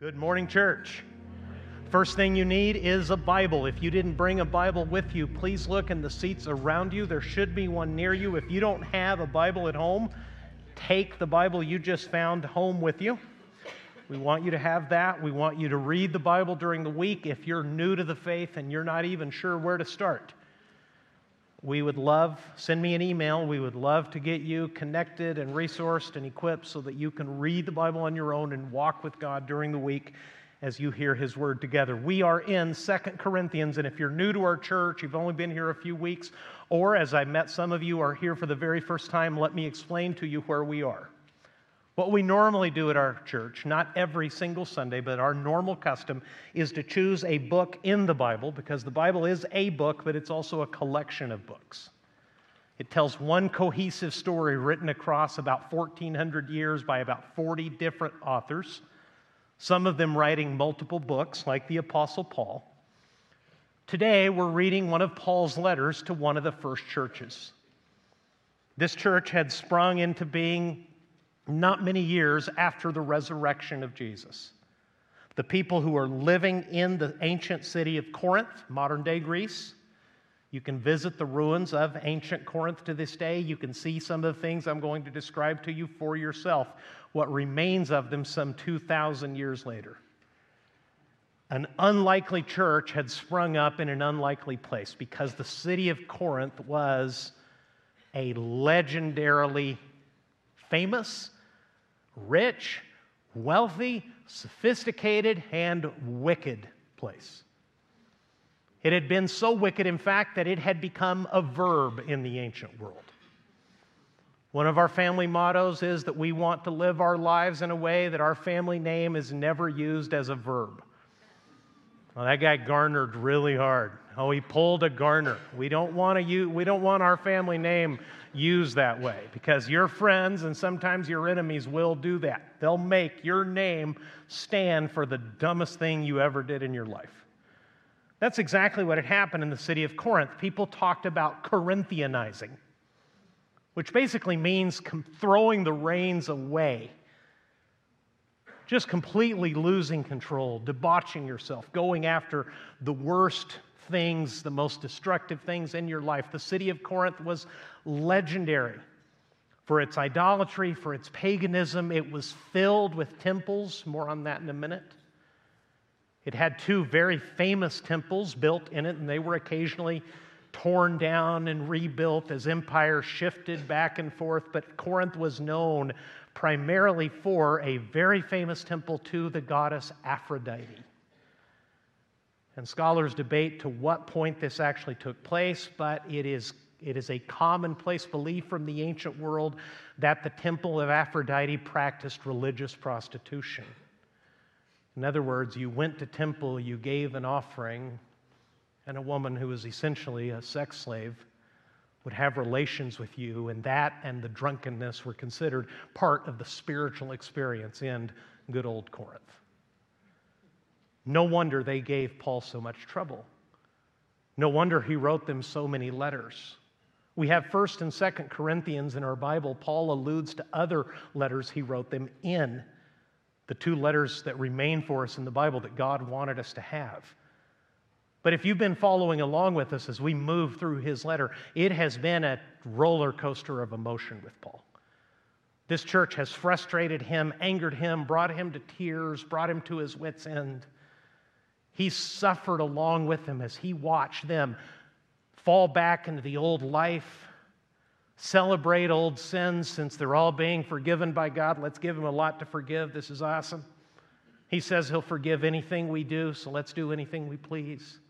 Good morning, church. First thing you need is a Bible. If you didn't bring a Bible with you, please look in the seats around you. There should be one near you. If you don't have a Bible at home, take the Bible you just found home with you. We want you to have that. We want you to read the Bible during the week if you're new to the faith and you're not even sure where to start. We would love, send me an email. We would love to get you connected and resourced and equipped so that you can read the Bible on your own and walk with God during the week as you hear His Word together. We are in Second Corinthians, and if you're new to our church, you've only been here a few weeks, or as I met some of you are here for the very first time, let me explain to you where we are. What we normally do at our church, not every single Sunday, but our normal custom, is to choose a book in the Bible because the Bible is a book, but it's also a collection of books. It tells one cohesive story written across about 1,400 years by about 40 different authors, some of them writing multiple books, like the Apostle Paul. Today, we're reading one of Paul's letters to one of the first churches. This church had sprung into being not many years after the resurrection of Jesus. The people who are living in the ancient city of Corinth, modern day Greece, you can visit the ruins of ancient Corinth to this day. You can see some of the things I'm going to describe to you for yourself, what remains of them some 2,000 years later. An unlikely church had sprung up in an unlikely place because the city of Corinth was a legendarily famous rich, wealthy, sophisticated, and wicked place. It had been so wicked, in fact, that it had become a verb in the ancient world. One of our family mottos is that we want to live our lives in a way that our family name is never used as a verb. Well, that guy garnered really hard. Oh, he pulled a garner. We don't want to use, we don't want our family name used that way because your friends and sometimes your enemies will do that. They'll make your name stand for the dumbest thing you ever did in your life. That's exactly what had happened in the city of Corinth. People talked about Corinthianizing, which basically means throwing the reins away just completely losing control, debauching yourself, going after the worst things, the most destructive things in your life. The city of Corinth was legendary for its idolatry, for its paganism. It was filled with temples. More on that in a minute. It had two very famous temples built in it, and they were occasionally torn down and rebuilt as empires shifted back and forth. But Corinth was known primarily for a very famous temple to the goddess Aphrodite. And scholars debate to what point this actually took place, but it is, it is a commonplace belief from the ancient world that the temple of Aphrodite practiced religious prostitution. In other words, you went to temple, you gave an offering, and a woman who was essentially a sex slave would have relations with you, and that and the drunkenness were considered part of the spiritual experience in good old Corinth. No wonder they gave Paul so much trouble. No wonder he wrote them so many letters. We have 1st and 2nd Corinthians in our Bible. Paul alludes to other letters he wrote them in, the two letters that remain for us in the Bible that God wanted us to have. But if you've been following along with us as we move through his letter, it has been a roller coaster of emotion with Paul. This church has frustrated him, angered him, brought him to tears, brought him to his wits' end. He suffered along with them as he watched them fall back into the old life, celebrate old sins since they're all being forgiven by God. Let's give him a lot to forgive. This is awesome. He says he'll forgive anything we do, so let's do anything we please.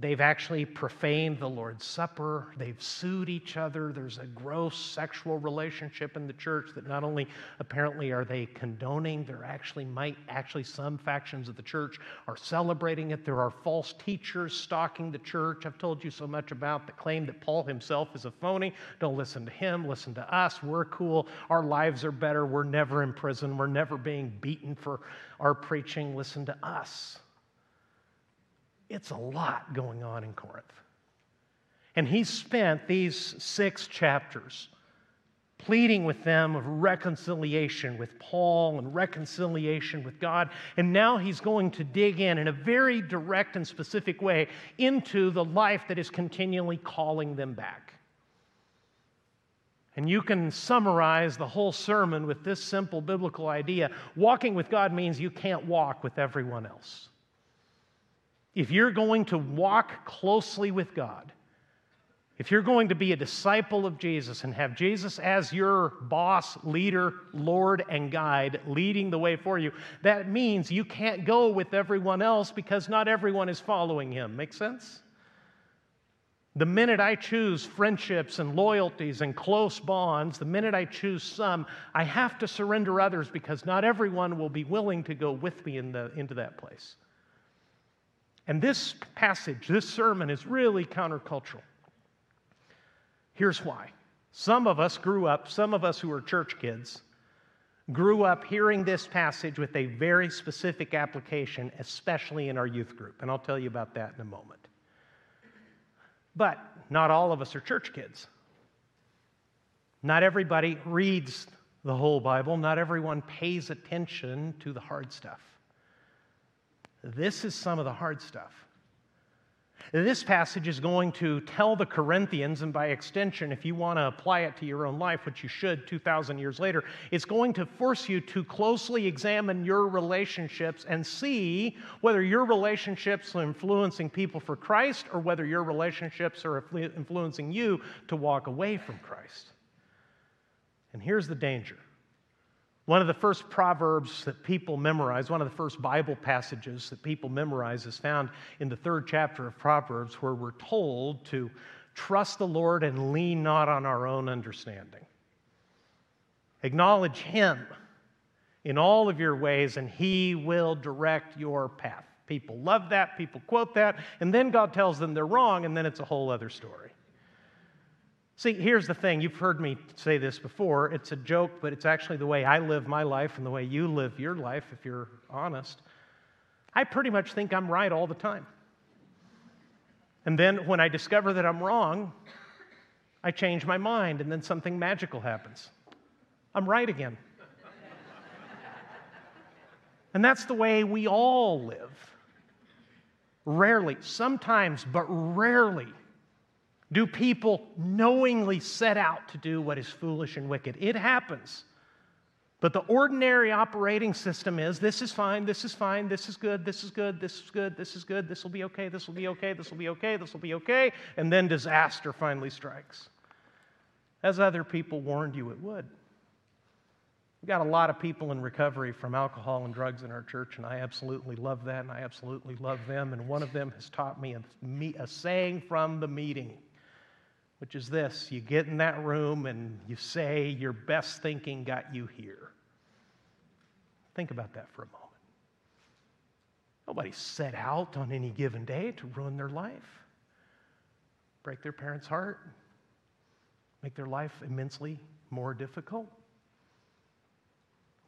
They've actually profaned the Lord's Supper. They've sued each other. There's a gross sexual relationship in the church that not only apparently are they condoning, there actually might actually some factions of the church are celebrating it. There are false teachers stalking the church. I've told you so much about the claim that Paul himself is a phony. Don't listen to him, listen to us. We're cool. Our lives are better. We're never in prison. We're never being beaten for our preaching. Listen to us. It's a lot going on in Corinth. And he spent these six chapters pleading with them of reconciliation with Paul and reconciliation with God. And now he's going to dig in in a very direct and specific way into the life that is continually calling them back. And you can summarize the whole sermon with this simple biblical idea walking with God means you can't walk with everyone else. If you're going to walk closely with God, if you're going to be a disciple of Jesus and have Jesus as your boss, leader, Lord, and guide leading the way for you, that means you can't go with everyone else because not everyone is following him. Make sense? The minute I choose friendships and loyalties and close bonds, the minute I choose some, I have to surrender others because not everyone will be willing to go with me in the, into that place. And this passage, this sermon, is really countercultural. Here's why. Some of us grew up, some of us who are church kids, grew up hearing this passage with a very specific application, especially in our youth group. And I'll tell you about that in a moment. But not all of us are church kids. Not everybody reads the whole Bible, not everyone pays attention to the hard stuff. This is some of the hard stuff. This passage is going to tell the Corinthians, and by extension, if you want to apply it to your own life, which you should 2,000 years later, it's going to force you to closely examine your relationships and see whether your relationships are influencing people for Christ or whether your relationships are influencing you to walk away from Christ. And here's the danger one of the first proverbs that people memorize, one of the first Bible passages that people memorize, is found in the third chapter of Proverbs, where we're told to trust the Lord and lean not on our own understanding. Acknowledge Him in all of your ways, and He will direct your path. People love that, people quote that, and then God tells them they're wrong, and then it's a whole other story. See, here's the thing. You've heard me say this before. It's a joke, but it's actually the way I live my life and the way you live your life, if you're honest. I pretty much think I'm right all the time. And then when I discover that I'm wrong, I change my mind, and then something magical happens. I'm right again. and that's the way we all live. Rarely, sometimes, but rarely do people knowingly set out to do what is foolish and wicked? It happens. But the ordinary operating system is this is fine, this is fine, this is good, this is good, this is good, this is good, this will be okay, this will be okay, this will be okay, this will be okay, and then disaster finally strikes. As other people warned you it would. We've got a lot of people in recovery from alcohol and drugs in our church, and I absolutely love that, and I absolutely love them. And one of them has taught me a, a saying from the meeting which is this you get in that room and you say your best thinking got you here. Think about that for a moment. Nobody set out on any given day to ruin their life, break their parents' heart, make their life immensely more difficult.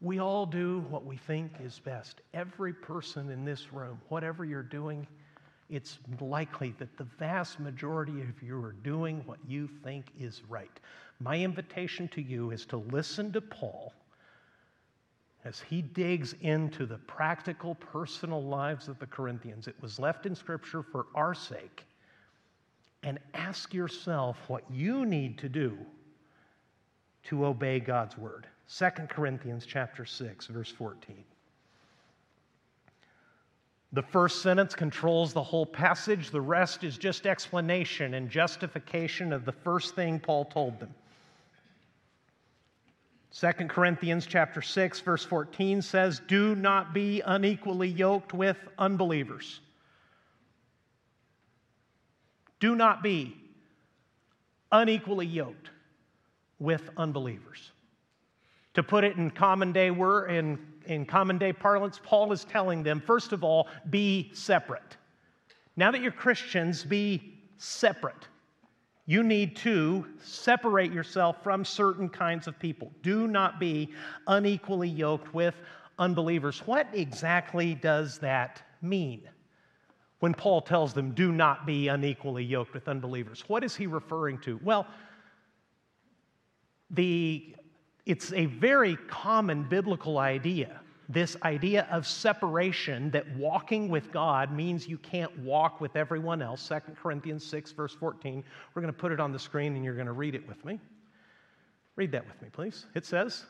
We all do what we think is best. Every person in this room, whatever you're doing, it's likely that the vast majority of you are doing what you think is right. My invitation to you is to listen to Paul as he digs into the practical, personal lives of the Corinthians. It was left in Scripture for our sake. And ask yourself what you need to do to obey God's word. 2 Corinthians chapter 6 verse 14. The first sentence controls the whole passage. The rest is just explanation and justification of the first thing Paul told them. 2 Corinthians chapter 6 verse 14 says, "Do not be unequally yoked with unbelievers." Do not be unequally yoked with unbelievers. To put it in common day word in in common day parlance, Paul is telling them, first of all, be separate. Now that you're Christians, be separate. You need to separate yourself from certain kinds of people. Do not be unequally yoked with unbelievers. What exactly does that mean? When Paul tells them, do not be unequally yoked with unbelievers, what is he referring to? Well, the, it's a very common biblical idea. This idea of separation, that walking with God means you can't walk with everyone else. 2 Corinthians 6, verse 14. We're going to put it on the screen and you're going to read it with me. Read that with me, please. It says,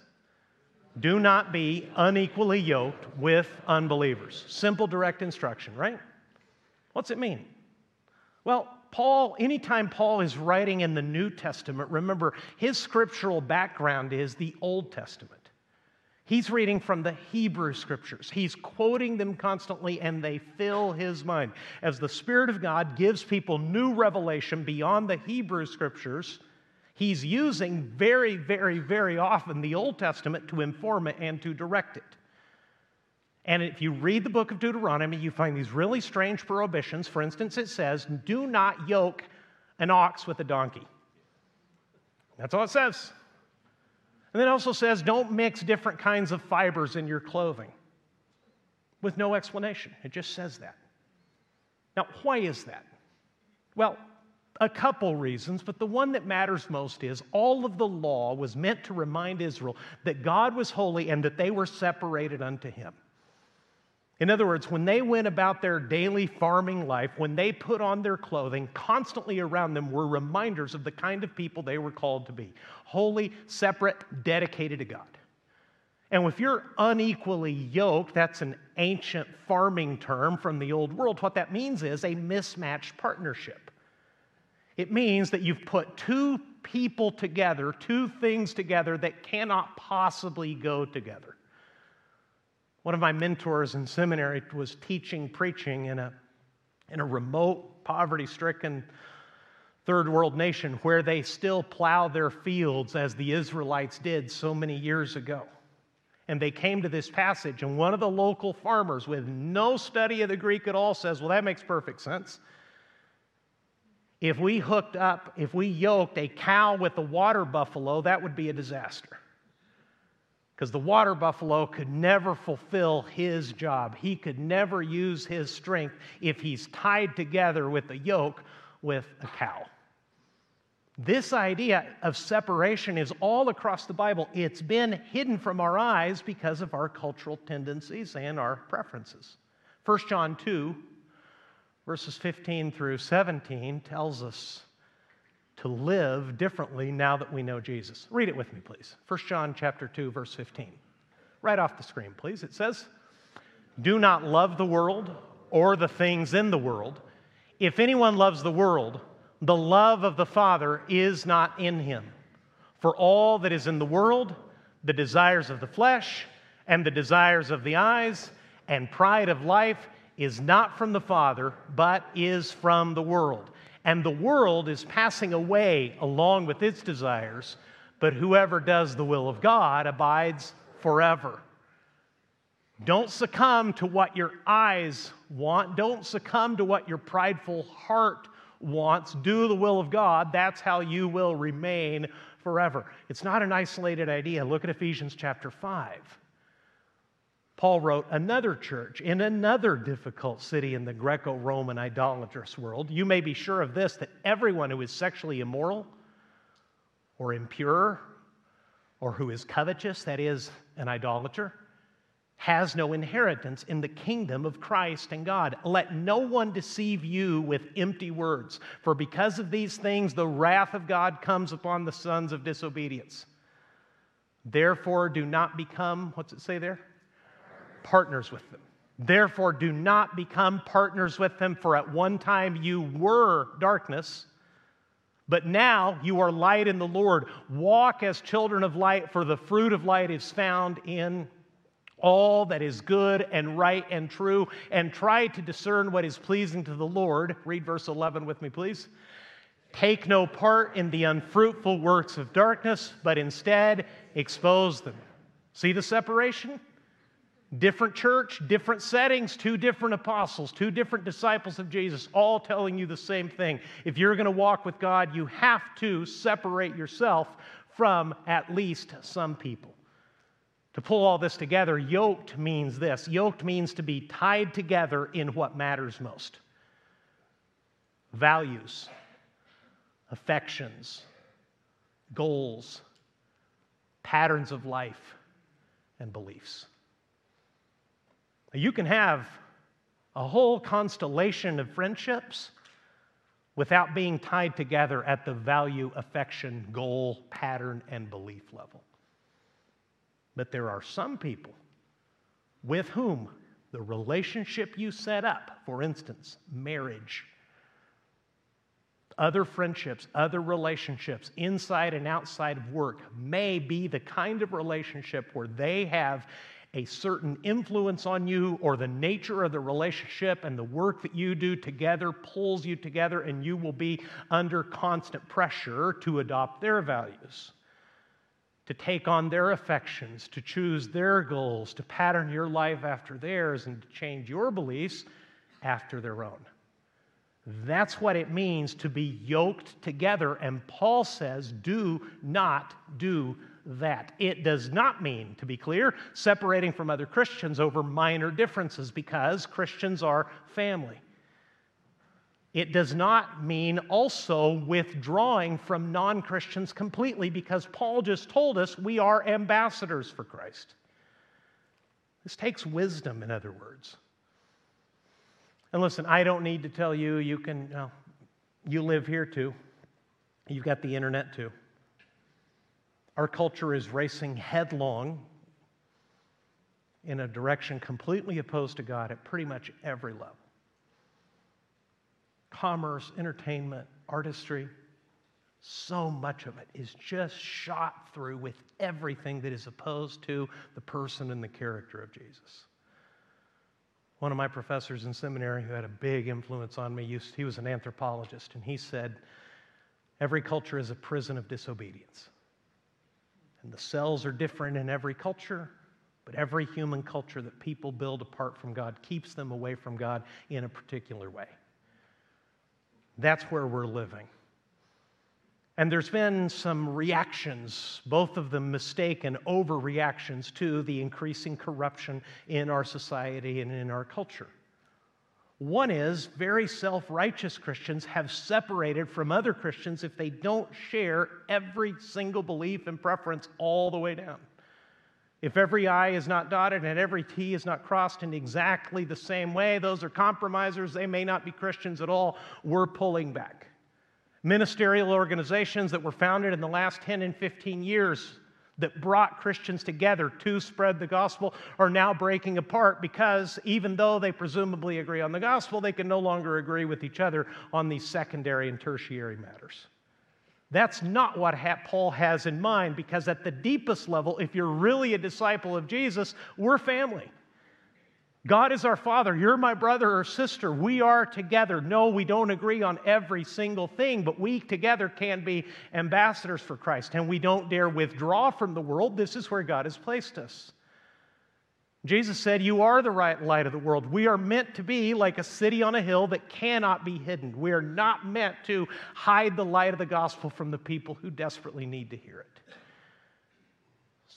Do not be unequally yoked with unbelievers. Simple, direct instruction, right? What's it mean? Well, Paul, anytime Paul is writing in the New Testament, remember his scriptural background is the Old Testament. He's reading from the Hebrew scriptures. He's quoting them constantly, and they fill his mind. As the Spirit of God gives people new revelation beyond the Hebrew scriptures, he's using very, very, very often the Old Testament to inform it and to direct it. And if you read the book of Deuteronomy, you find these really strange prohibitions. For instance, it says, Do not yoke an ox with a donkey. That's all it says. And then it also says, Don't mix different kinds of fibers in your clothing with no explanation. It just says that. Now, why is that? Well, a couple reasons, but the one that matters most is all of the law was meant to remind Israel that God was holy and that they were separated unto him. In other words, when they went about their daily farming life, when they put on their clothing, constantly around them were reminders of the kind of people they were called to be holy, separate, dedicated to God. And if you're unequally yoked, that's an ancient farming term from the old world. What that means is a mismatched partnership. It means that you've put two people together, two things together that cannot possibly go together. One of my mentors in seminary was teaching preaching in a, in a remote, poverty stricken third world nation where they still plow their fields as the Israelites did so many years ago. And they came to this passage, and one of the local farmers, with no study of the Greek at all, says, Well, that makes perfect sense. If we hooked up, if we yoked a cow with a water buffalo, that would be a disaster because the water buffalo could never fulfill his job. He could never use his strength if he's tied together with a yoke with a cow. This idea of separation is all across the Bible. It's been hidden from our eyes because of our cultural tendencies and our preferences. 1 John 2, verses 15 through 17, tells us to live differently now that we know Jesus. Read it with me, please. 1 John chapter 2, verse 15. Right off the screen, please. It says, Do not love the world or the things in the world. If anyone loves the world, the love of the Father is not in him. For all that is in the world, the desires of the flesh and the desires of the eyes and pride of life is not from the Father, but is from the world. And the world is passing away along with its desires, but whoever does the will of God abides forever. Don't succumb to what your eyes want. Don't succumb to what your prideful heart wants. Do the will of God. That's how you will remain forever. It's not an isolated idea. Look at Ephesians chapter 5. Paul wrote another church in another difficult city in the Greco Roman idolatrous world. You may be sure of this that everyone who is sexually immoral or impure or who is covetous, that is, an idolater, has no inheritance in the kingdom of Christ and God. Let no one deceive you with empty words, for because of these things the wrath of God comes upon the sons of disobedience. Therefore, do not become, what's it say there? Partners with them. Therefore, do not become partners with them, for at one time you were darkness, but now you are light in the Lord. Walk as children of light, for the fruit of light is found in all that is good and right and true, and try to discern what is pleasing to the Lord. Read verse 11 with me, please. Take no part in the unfruitful works of darkness, but instead expose them. See the separation? Different church, different settings, two different apostles, two different disciples of Jesus, all telling you the same thing. If you're going to walk with God, you have to separate yourself from at least some people. To pull all this together, yoked means this yoked means to be tied together in what matters most values, affections, goals, patterns of life, and beliefs. You can have a whole constellation of friendships without being tied together at the value, affection, goal, pattern, and belief level. But there are some people with whom the relationship you set up, for instance, marriage, other friendships, other relationships, inside and outside of work, may be the kind of relationship where they have a certain influence on you, or the nature of the relationship and the work that you do together pulls you together, and you will be under constant pressure to adopt their values, to take on their affections, to choose their goals, to pattern your life after theirs, and to change your beliefs after their own. That's what it means to be yoked together. And Paul says, do not do that. It does not mean, to be clear, separating from other Christians over minor differences because Christians are family. It does not mean also withdrawing from non Christians completely because Paul just told us we are ambassadors for Christ. This takes wisdom, in other words. And listen, I don't need to tell you, you can, you live here too. You've got the internet too. Our culture is racing headlong in a direction completely opposed to God at pretty much every level commerce, entertainment, artistry, so much of it is just shot through with everything that is opposed to the person and the character of Jesus. One of my professors in seminary who had a big influence on me, he was an anthropologist, and he said, Every culture is a prison of disobedience. And the cells are different in every culture, but every human culture that people build apart from God keeps them away from God in a particular way. That's where we're living. And there's been some reactions, both of them mistaken overreactions to the increasing corruption in our society and in our culture. One is very self righteous Christians have separated from other Christians if they don't share every single belief and preference all the way down. If every I is not dotted and every T is not crossed in exactly the same way, those are compromisers. They may not be Christians at all. We're pulling back. Ministerial organizations that were founded in the last 10 and 15 years that brought Christians together to spread the gospel are now breaking apart because even though they presumably agree on the gospel, they can no longer agree with each other on these secondary and tertiary matters. That's not what Paul has in mind because, at the deepest level, if you're really a disciple of Jesus, we're family. God is our Father. You're my brother or sister. We are together. No, we don't agree on every single thing, but we together can be ambassadors for Christ. And we don't dare withdraw from the world. This is where God has placed us. Jesus said, You are the right light of the world. We are meant to be like a city on a hill that cannot be hidden. We are not meant to hide the light of the gospel from the people who desperately need to hear it.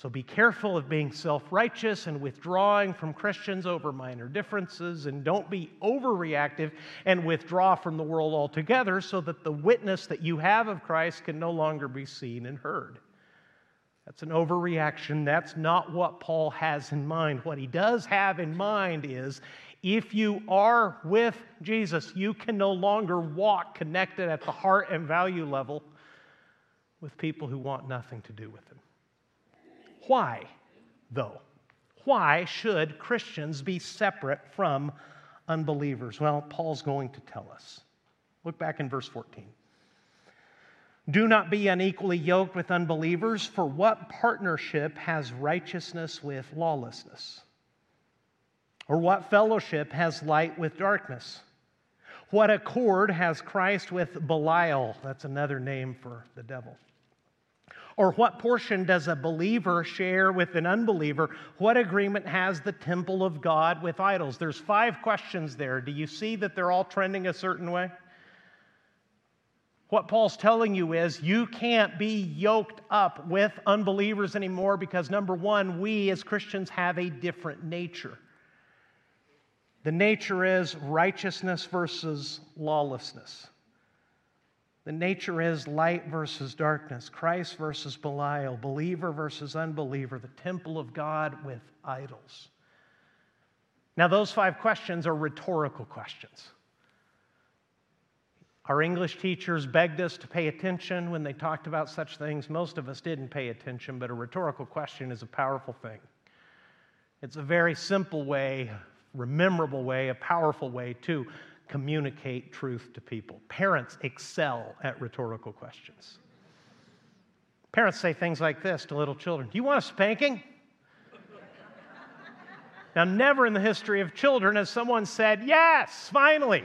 So be careful of being self righteous and withdrawing from Christians over minor differences, and don't be overreactive and withdraw from the world altogether so that the witness that you have of Christ can no longer be seen and heard. That's an overreaction. That's not what Paul has in mind. What he does have in mind is if you are with Jesus, you can no longer walk connected at the heart and value level with people who want nothing to do with him. Why, though? Why should Christians be separate from unbelievers? Well, Paul's going to tell us. Look back in verse 14. Do not be unequally yoked with unbelievers, for what partnership has righteousness with lawlessness? Or what fellowship has light with darkness? What accord has Christ with Belial? That's another name for the devil. Or what portion does a believer share with an unbeliever? What agreement has the temple of God with idols? There's five questions there. Do you see that they're all trending a certain way? What Paul's telling you is you can't be yoked up with unbelievers anymore because, number one, we as Christians have a different nature. The nature is righteousness versus lawlessness. The nature is light versus darkness, Christ versus Belial, believer versus unbeliever, the temple of God with idols. Now, those five questions are rhetorical questions. Our English teachers begged us to pay attention when they talked about such things. Most of us didn't pay attention, but a rhetorical question is a powerful thing. It's a very simple way, memorable way, a powerful way to communicate truth to people. Parents excel at rhetorical questions. Parents say things like this to little children Do you want a spanking? now, never in the history of children has someone said, Yes, finally.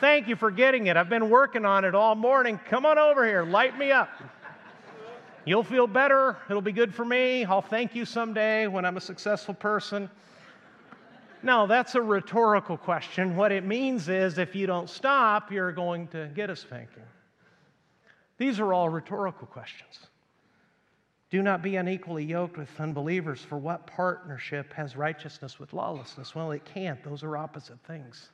Thank you for getting it. I've been working on it all morning. Come on over here, light me up. You'll feel better. It'll be good for me. I'll thank you someday when I'm a successful person. No, that's a rhetorical question. What it means is if you don't stop, you're going to get a spanking. These are all rhetorical questions. Do not be unequally yoked with unbelievers, for what partnership has righteousness with lawlessness? Well, it can't. Those are opposite things.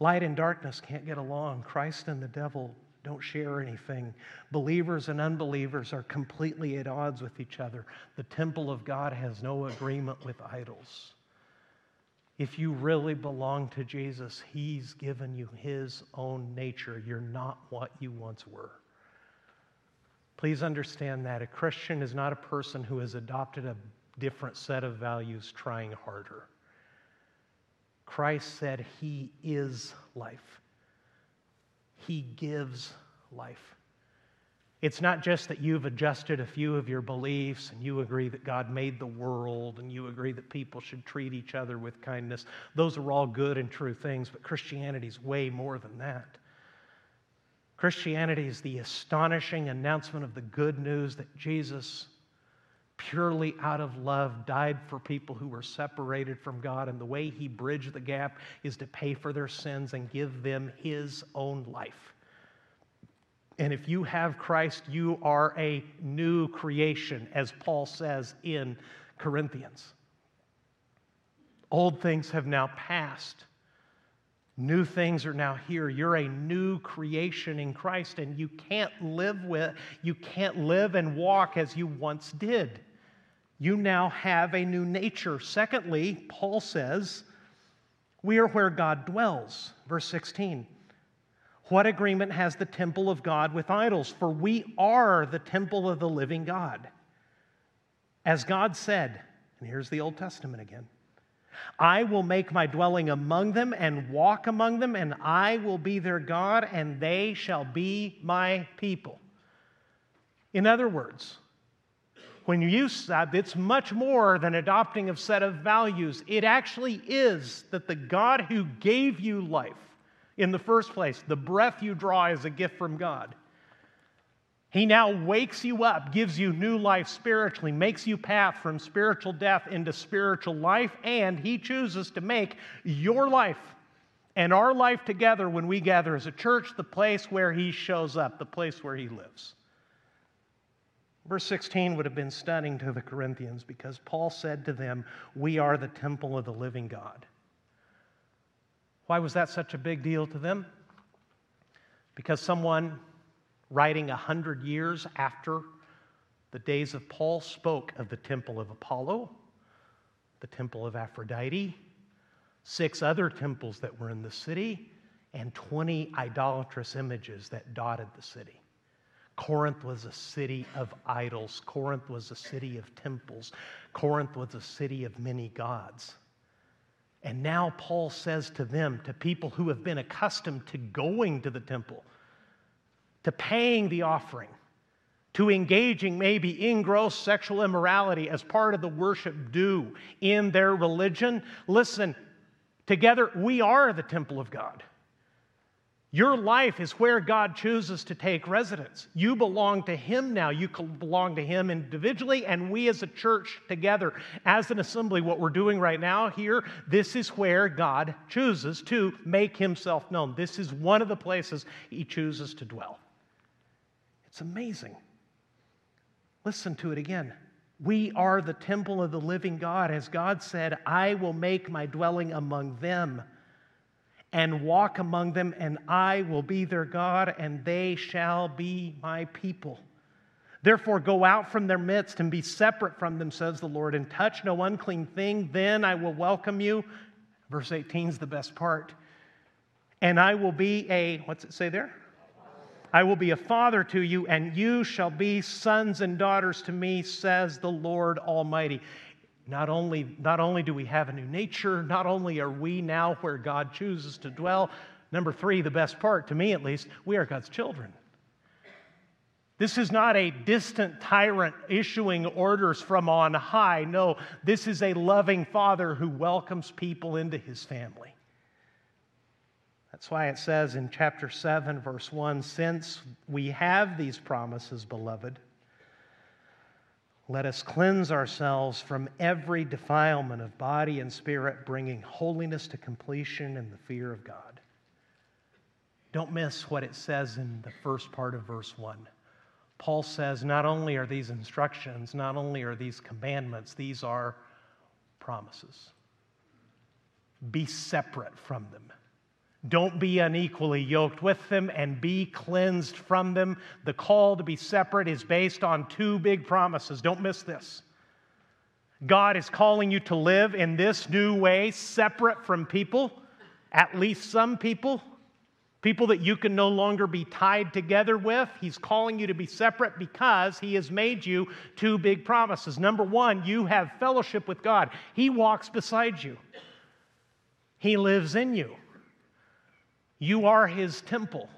Light and darkness can't get along. Christ and the devil don't share anything. Believers and unbelievers are completely at odds with each other. The temple of God has no agreement with idols. If you really belong to Jesus, He's given you His own nature. You're not what you once were. Please understand that. A Christian is not a person who has adopted a different set of values trying harder. Christ said, He is life, He gives life. It's not just that you've adjusted a few of your beliefs and you agree that God made the world and you agree that people should treat each other with kindness. Those are all good and true things, but Christianity is way more than that. Christianity is the astonishing announcement of the good news that Jesus, purely out of love, died for people who were separated from God. And the way he bridged the gap is to pay for their sins and give them his own life. And if you have Christ, you are a new creation, as Paul says in Corinthians. Old things have now passed. New things are now here. You're a new creation in Christ, and you can't live with, you can't live and walk as you once did. You now have a new nature. Secondly, Paul says, we are where God dwells. Verse 16. What agreement has the temple of God with idols? For we are the temple of the living God. As God said, and here's the Old Testament again I will make my dwelling among them and walk among them, and I will be their God, and they shall be my people. In other words, when you that, it's much more than adopting a set of values. It actually is that the God who gave you life, in the first place. The breath you draw is a gift from God. He now wakes you up, gives you new life spiritually, makes you path from spiritual death into spiritual life, and He chooses to make your life and our life together when we gather as a church the place where He shows up, the place where He lives. Verse 16 would have been stunning to the Corinthians because Paul said to them, We are the temple of the living God. Why was that such a big deal to them? Because someone writing a hundred years after the days of Paul spoke of the temple of Apollo, the temple of Aphrodite, six other temples that were in the city, and 20 idolatrous images that dotted the city. Corinth was a city of idols. Corinth was a city of temples. Corinth was a city of many gods. And now Paul says to them, to people who have been accustomed to going to the temple, to paying the offering, to engaging maybe in gross sexual immorality as part of the worship due in their religion, listen, together we are the temple of God. Your life is where God chooses to take residence. You belong to Him now. You belong to Him individually, and we as a church together, as an assembly, what we're doing right now here, this is where God chooses to make Himself known. This is one of the places He chooses to dwell. It's amazing. Listen to it again. We are the temple of the living God. As God said, I will make my dwelling among them and walk among them, and I will be their God, and they shall be my people. Therefore, go out from their midst and be separate from them, says the Lord, and touch no unclean thing. Then I will welcome you. Verse 18 is the best part. And I will be a, what's it say there? I will be a father to you, and you shall be sons and daughters to me, says the Lord Almighty. Not only, not only do we have a new nature, not only are we now where God chooses to dwell, number three, the best part, to me at least, we are God's children. This is not a distant tyrant issuing orders from on high. No, this is a loving father who welcomes people into his family. That's why it says in chapter 7, verse 1 Since we have these promises, beloved, let us cleanse ourselves from every defilement of body and spirit, bringing holiness to completion in the fear of God. Don't miss what it says in the first part of verse 1. Paul says not only are these instructions, not only are these commandments, these are promises. Be separate from them. Don't be unequally yoked with them and be cleansed from them. The call to be separate is based on two big promises. Don't miss this. God is calling you to live in this new way, separate from people, at least some people people that you can no longer be tied together with. He's calling you to be separate because He has made you two big promises. Number one, you have fellowship with God, He walks beside you, He lives in you. You are His temple.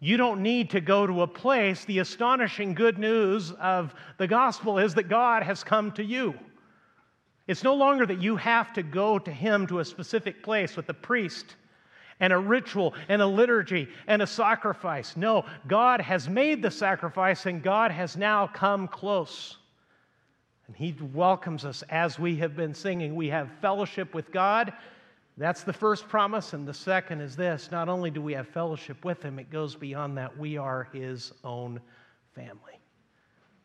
You don't need to go to a place. The astonishing good news of the gospel is that God has come to you. It's no longer that you have to go to Him to a specific place with a priest and a ritual and a liturgy and a sacrifice. No, God has made the sacrifice and God has now come close. And He welcomes us as we have been singing. We have fellowship with God. That's the first promise. And the second is this not only do we have fellowship with Him, it goes beyond that. We are His own family.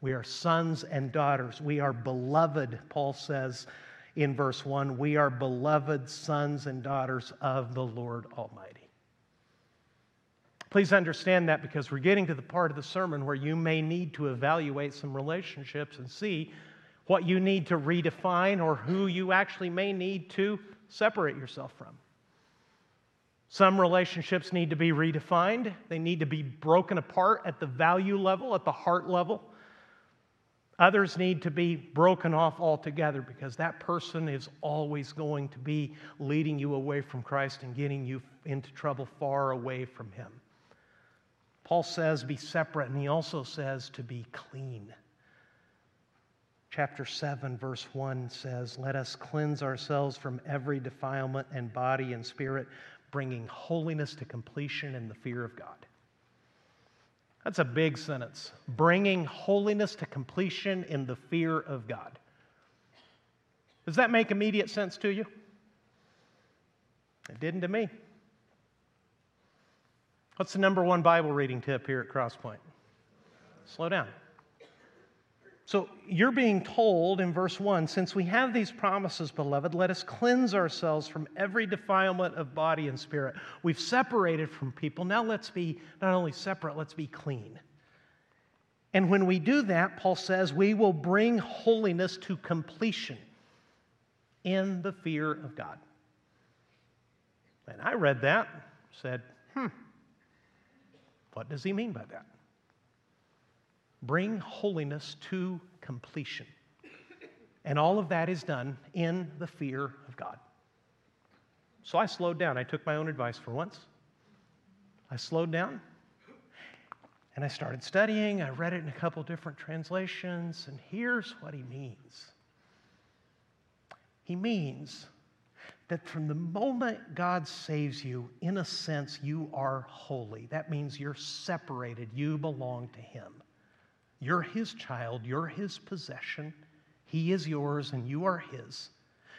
We are sons and daughters. We are beloved, Paul says in verse 1 we are beloved sons and daughters of the Lord Almighty. Please understand that because we're getting to the part of the sermon where you may need to evaluate some relationships and see what you need to redefine or who you actually may need to separate yourself from. Some relationships need to be redefined, they need to be broken apart at the value level, at the heart level. Others need to be broken off altogether because that person is always going to be leading you away from Christ and getting you into trouble far away from Him. Paul says, be separate, and he also says to be clean. Chapter 7, verse 1 says, Let us cleanse ourselves from every defilement and body and spirit, bringing holiness to completion in the fear of God. That's a big sentence. Bringing holiness to completion in the fear of God. Does that make immediate sense to you? It didn't to me. What's the number one Bible reading tip here at Crosspoint? Slow down. So you're being told in verse 1 since we have these promises, beloved, let us cleanse ourselves from every defilement of body and spirit. We've separated from people. Now let's be not only separate, let's be clean. And when we do that, Paul says, we will bring holiness to completion in the fear of God. And I read that, said, hmm, what does he mean by that? Bring holiness to completion. And all of that is done in the fear of God. So I slowed down. I took my own advice for once. I slowed down and I started studying. I read it in a couple different translations, and here's what he means He means that from the moment God saves you, in a sense, you are holy. That means you're separated, you belong to Him. You're his child, you're his possession. He is yours, and you are his.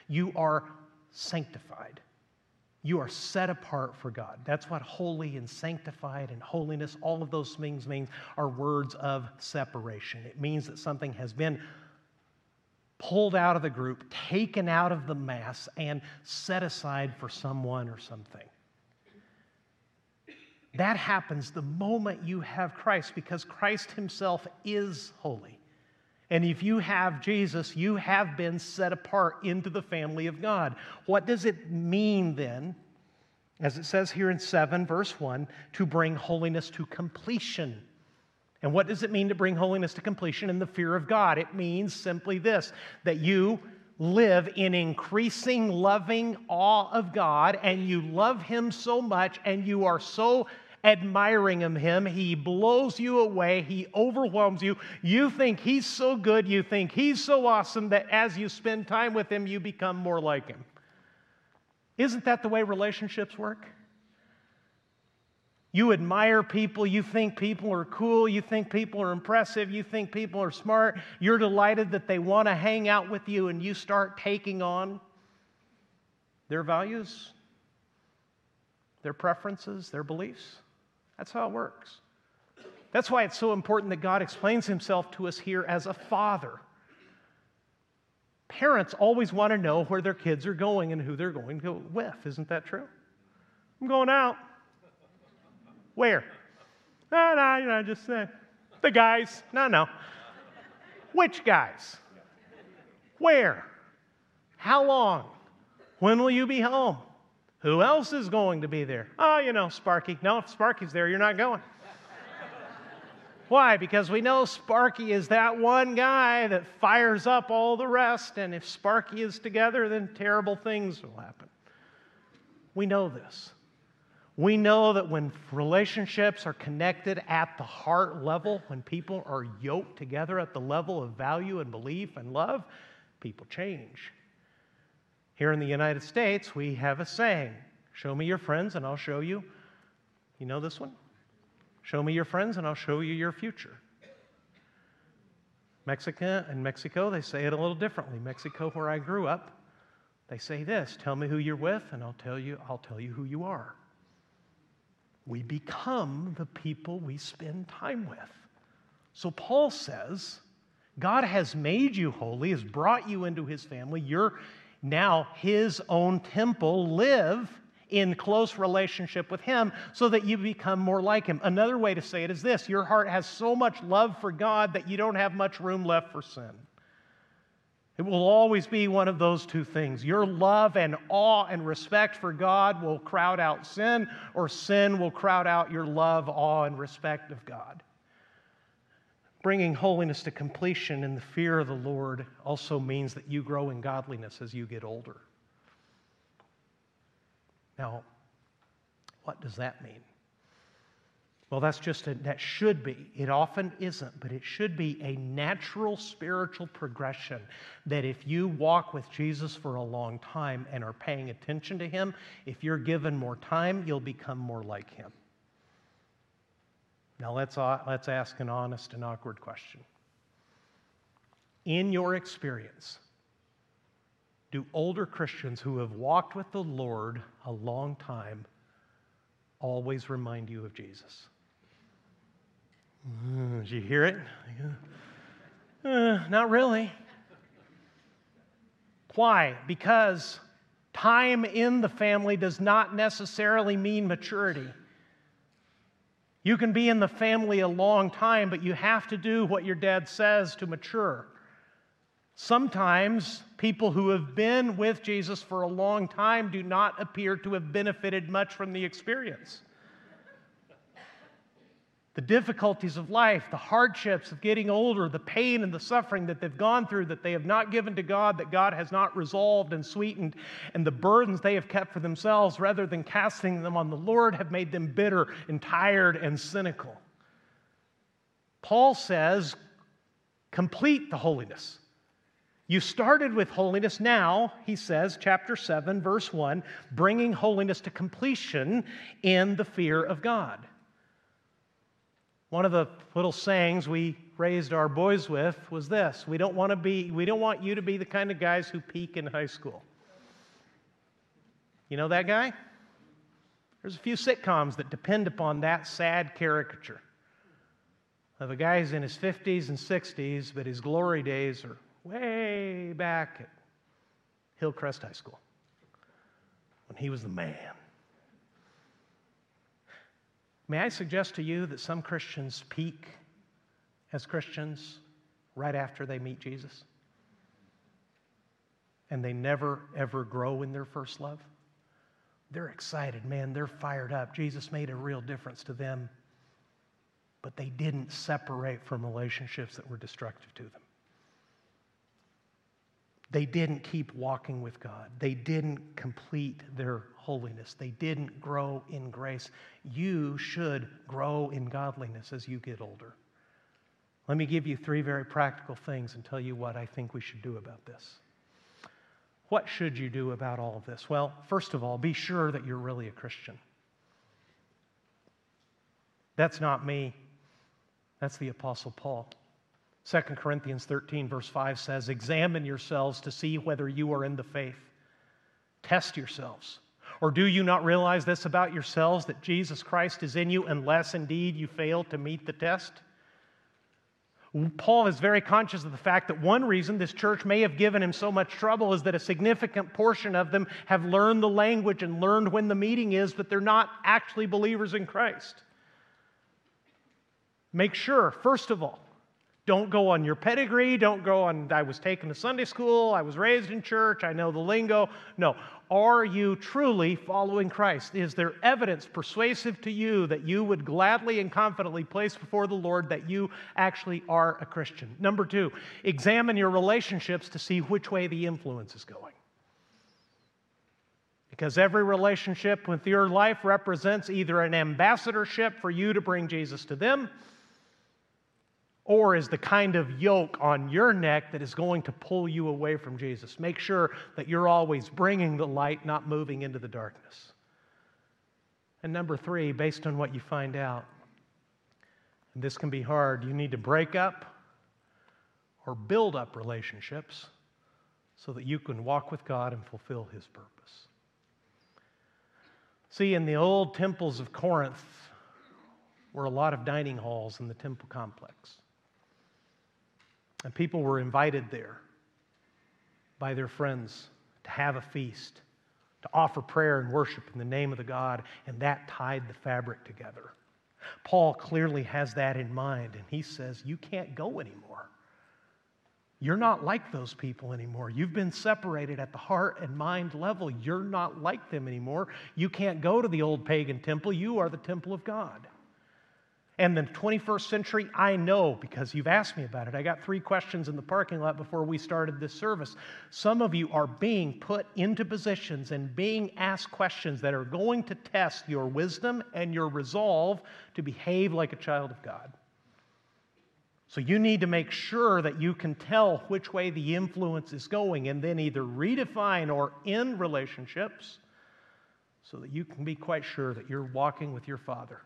You are sanctified. You are set apart for God. That's what holy and sanctified and holiness, all of those things mean are words of separation. It means that something has been pulled out of the group, taken out of the mass, and set aside for someone or something. That happens the moment you have Christ because Christ Himself is holy. And if you have Jesus, you have been set apart into the family of God. What does it mean then, as it says here in 7, verse 1, to bring holiness to completion? And what does it mean to bring holiness to completion in the fear of God? It means simply this that you live in increasing loving awe of God and you love Him so much and you are so admiring of Him. He blows you away, He overwhelms you. You think He's so good, you think He's so awesome that as you spend time with Him, you become more like Him. Isn't that the way relationships work? You admire people, you think people are cool, you think people are impressive, you think people are smart, you're delighted that they want to hang out with you, and you start taking on their values, their preferences, their beliefs. That's how it works. That's why it's so important that God explains himself to us here as a father. Parents always want to know where their kids are going and who they're going to go with. Isn't that true? I'm going out. Where? No, no, you know, just uh, the guys. No, no. Which guys? Where? How long? When will you be home? Who else is going to be there? Oh, you know, Sparky. No, if Sparky's there, you're not going. Why? Because we know Sparky is that one guy that fires up all the rest, and if Sparky is together, then terrible things will happen. We know this. We know that when relationships are connected at the heart level, when people are yoked together at the level of value and belief and love, people change. Here in the United States, we have a saying Show me your friends, and I'll show you. You know this one? Show me your friends, and I'll show you your future. Mexico and Mexico, they say it a little differently. Mexico, where I grew up, they say this: "Tell me who you're with, and I'll tell you. I'll tell you who you are." We become the people we spend time with. So Paul says, God has made you holy, has brought you into his family. You're now his own temple. Live in close relationship with him so that you become more like him. Another way to say it is this your heart has so much love for God that you don't have much room left for sin. It will always be one of those two things. Your love and awe and respect for God will crowd out sin, or sin will crowd out your love, awe, and respect of God. Bringing holiness to completion in the fear of the Lord also means that you grow in godliness as you get older. Now, what does that mean? Well, that's just a, that should be. It often isn't, but it should be a natural spiritual progression that if you walk with Jesus for a long time and are paying attention to him, if you're given more time, you'll become more like him. Now, let's, uh, let's ask an honest and awkward question. In your experience, do older Christians who have walked with the Lord a long time always remind you of Jesus? Uh, did you hear it? Uh, not really. Why? Because time in the family does not necessarily mean maturity. You can be in the family a long time, but you have to do what your dad says to mature. Sometimes people who have been with Jesus for a long time do not appear to have benefited much from the experience the difficulties of life, the hardships of getting older, the pain and the suffering that they've gone through that they have not given to God, that God has not resolved and sweetened, and the burdens they have kept for themselves rather than casting them on the Lord have made them bitter and tired and cynical. Paul says, complete the holiness. You started with holiness. Now, he says, chapter 7, verse 1, bringing holiness to completion in the fear of God. One of the little sayings we raised our boys with was this we don't want to be we don't want you to be the kind of guys who peak in high school. You know that guy? There's a few sitcoms that depend upon that sad caricature. Of a guy who's in his 50s and 60s but his glory days are way back at Hillcrest High School when he was the man. May I suggest to you that some Christians peak as Christians right after they meet Jesus? And they never, ever grow in their first love? They're excited, man. They're fired up. Jesus made a real difference to them, but they didn't separate from relationships that were destructive to them. They didn't keep walking with God. They didn't complete their holiness. They didn't grow in grace. You should grow in godliness as you get older. Let me give you three very practical things and tell you what I think we should do about this. What should you do about all of this? Well, first of all, be sure that you're really a Christian. That's not me, that's the Apostle Paul. 2 Corinthians 13, verse 5 says, Examine yourselves to see whether you are in the faith. Test yourselves. Or do you not realize this about yourselves that Jesus Christ is in you unless indeed you fail to meet the test? Paul is very conscious of the fact that one reason this church may have given him so much trouble is that a significant portion of them have learned the language and learned when the meeting is, but they're not actually believers in Christ. Make sure, first of all, don't go on your pedigree. Don't go on, I was taken to Sunday school. I was raised in church. I know the lingo. No. Are you truly following Christ? Is there evidence persuasive to you that you would gladly and confidently place before the Lord that you actually are a Christian? Number two, examine your relationships to see which way the influence is going. Because every relationship with your life represents either an ambassadorship for you to bring Jesus to them or is the kind of yoke on your neck that is going to pull you away from Jesus. Make sure that you're always bringing the light, not moving into the darkness. And number three, based on what you find out, and this can be hard, you need to break up or build up relationships so that you can walk with God and fulfill His purpose. See, in the old temples of Corinth were a lot of dining halls in the temple complex. And people were invited there by their friends to have a feast, to offer prayer and worship in the name of the God, and that tied the fabric together. Paul clearly has that in mind, and he says, You can't go anymore. You're not like those people anymore. You've been separated at the heart and mind level. You're not like them anymore. You can't go to the old pagan temple. You are the temple of God. And the 21st century, I know because you've asked me about it. I got three questions in the parking lot before we started this service. Some of you are being put into positions and being asked questions that are going to test your wisdom and your resolve to behave like a child of God. So you need to make sure that you can tell which way the influence is going and then either redefine or end relationships so that you can be quite sure that you're walking with your Father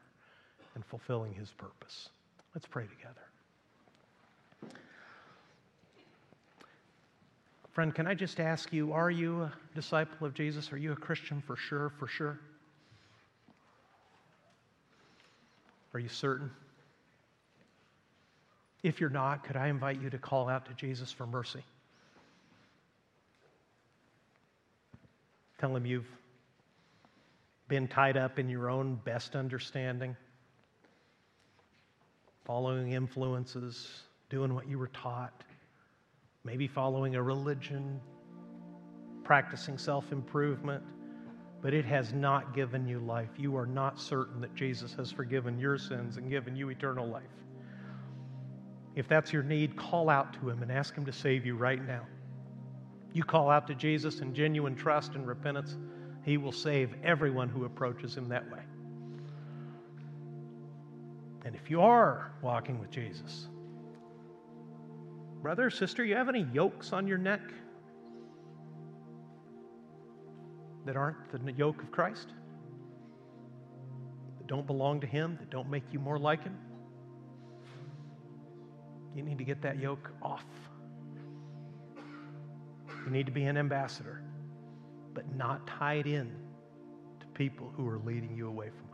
and fulfilling his purpose. Let's pray together. Friend, can I just ask you, are you a disciple of Jesus? Are you a Christian for sure, for sure? Are you certain? If you're not, could I invite you to call out to Jesus for mercy? Tell him you've been tied up in your own best understanding following influences, doing what you were taught, maybe following a religion, practicing self improvement, but it has not given you life. You are not certain that Jesus has forgiven your sins and given you eternal life. If that's your need, call out to Him and ask Him to save you right now. You call out to Jesus in genuine trust and repentance, He will save everyone who approaches Him that way. And if you are walking with Jesus, brother, sister, you have any yokes on your neck that aren't the yoke of Christ? That don't belong to Him, that don't make you more like Him? You need to get that yoke off. You need to be an ambassador, but not tied in to people who are leading you away from